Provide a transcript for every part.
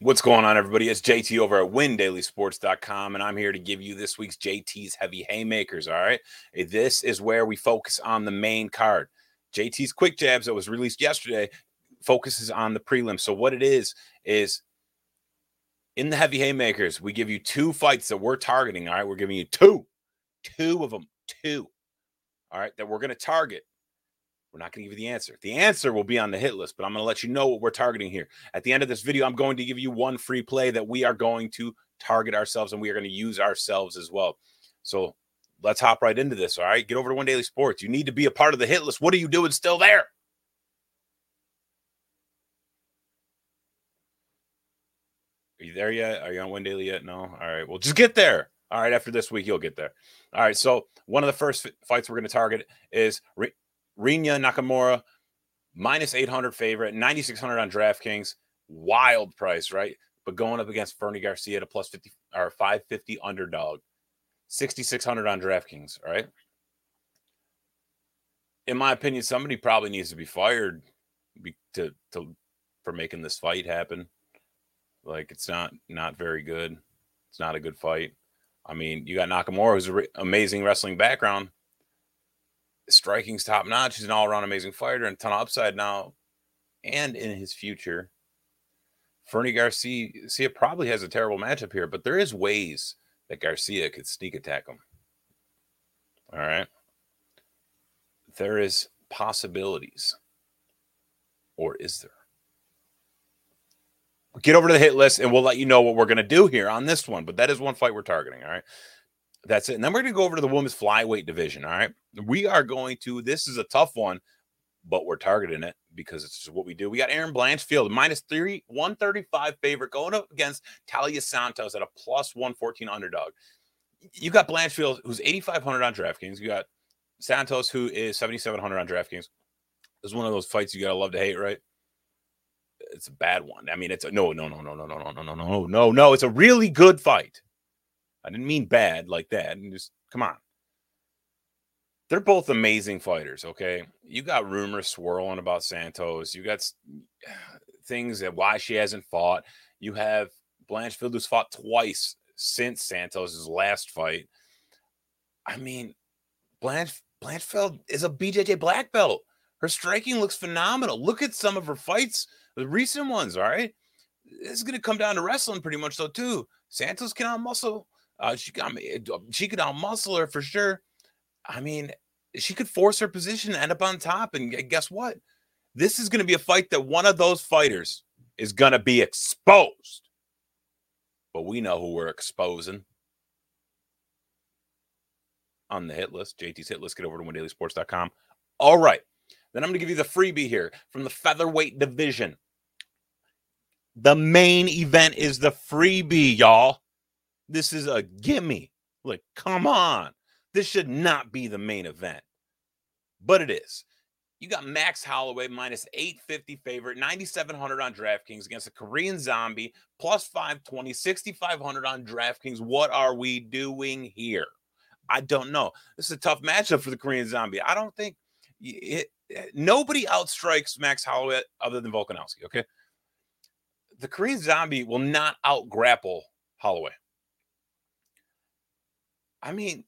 What's going on, everybody? It's JT over at WinDailySports.com, and I'm here to give you this week's JT's Heavy Haymakers. All right. Eh, this is where we focus on the main card. JT's Quick Jabs that was released yesterday focuses on the prelim. So, what it is, is in the Heavy Haymakers, we give you two fights that we're targeting. All right. We're giving you two, two of them, two. All right. That we're going to target we're not going to give you the answer. The answer will be on the hit list, but I'm going to let you know what we're targeting here. At the end of this video, I'm going to give you one free play that we are going to target ourselves and we are going to use ourselves as well. So let's hop right into this. All right. Get over to Win Daily Sports. You need to be a part of the hit list. What are you doing still there? Are you there yet? Are you on Win Daily yet? No. All right. Well, just get there. All right. After this week, you'll get there. All right. So one of the first fights we're going to target is Rinya Nakamura, minus 800 favorite, 9,600 on DraftKings. Wild price, right? But going up against Fernie Garcia at a plus 50 or 550 underdog, 6,600 on DraftKings, right? In my opinion, somebody probably needs to be fired to, to for making this fight happen. Like it's not not very good. It's not a good fight. I mean, you got Nakamura, who's an amazing wrestling background striking's top notch. He's an all around amazing fighter and ton of upside now and in his future. Fernie Garcia probably has a terrible matchup here, but there is ways that Garcia could sneak attack him. All right. There is possibilities. Or is there? Get over to the hit list and we'll let you know what we're going to do here on this one. But that is one fight we're targeting. All right. That's it. And then we're going to go over to the women's flyweight division. All right. We are going to, this is a tough one, but we're targeting it because it's what we do. We got Erin Blanchfield, minus three, 135 favorite, going up against Taila Santos at a plus 114 underdog. You got Blanchfield, who's 8,500 on DraftKings. You got Santos, who is 7,700 on DraftKings. It's one of those fights you got to love to hate, right? It's a bad one. I mean, it's a no, no, no, no, no, no, no, no, no, no, no, no. It's a really good fight. I didn't mean bad like that. And just come on. They're both amazing fighters. Okay. You got rumors swirling about Santos. You got things that why she hasn't fought. You have Blanchfield who's fought twice since Santos's last fight. I mean, Blanche Blanchfield is a BJJ black belt. Her striking looks phenomenal. Look at some of her fights, the recent ones. All right, this is going to come down to wrestling pretty much, though. Too Santos can out muscle uh, she got me. She could outmuscle her for sure. I mean, she could force her position, and end up on top, and guess what? This is going to be a fight that one of those fighters is going to be exposed. But we know who we're exposing on the hit list. JT's hit list. Get over to windailysports.com. All right. Then I'm going to give you the freebie here from the featherweight division. The main event is the freebie, y'all. This is a gimme. Like, come on. This should not be the main event, but it is. You got Max Holloway minus 850 favorite, 9,700 on DraftKings against a Korean zombie, plus 520, 6,500 on DraftKings. What are we doing here? I don't know. This is a tough matchup for the Korean zombie. I don't think it, it, nobody outstrikes Max Holloway other than Volkanovski. Okay. The Korean zombie will not out grapple Holloway. I mean,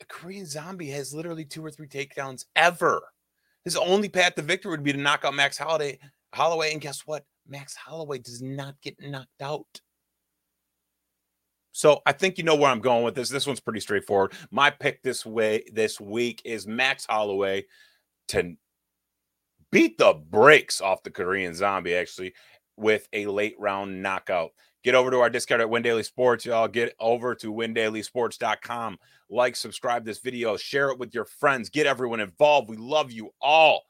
a Korean zombie has literally two or three takedowns ever. His only path to victory would be to knock out Max Holloway. Holloway, and guess what? Max Holloway does not get knocked out. So I think you know where I'm going with this. This one's pretty straightforward. My pick this way this week is Max Holloway to beat the brakes off the Korean Zombie actually with a late round knockout. Get over to our Discord at Win Daily Sports, y'all. Get over to windailysports.com. Like, subscribe this video, share it with your friends, get everyone involved. We love you all.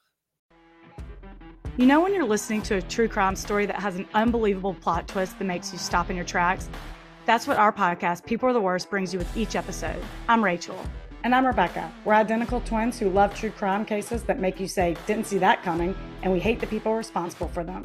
You know, when you're listening to a true crime story that has an unbelievable plot twist that makes you stop in your tracks? That's what our podcast, People Are the Worst, brings you with each episode. I'm Rachel. And I'm Rebecca. We're identical twins who love true crime cases that make you say, didn't see that coming, and we hate the people responsible for them.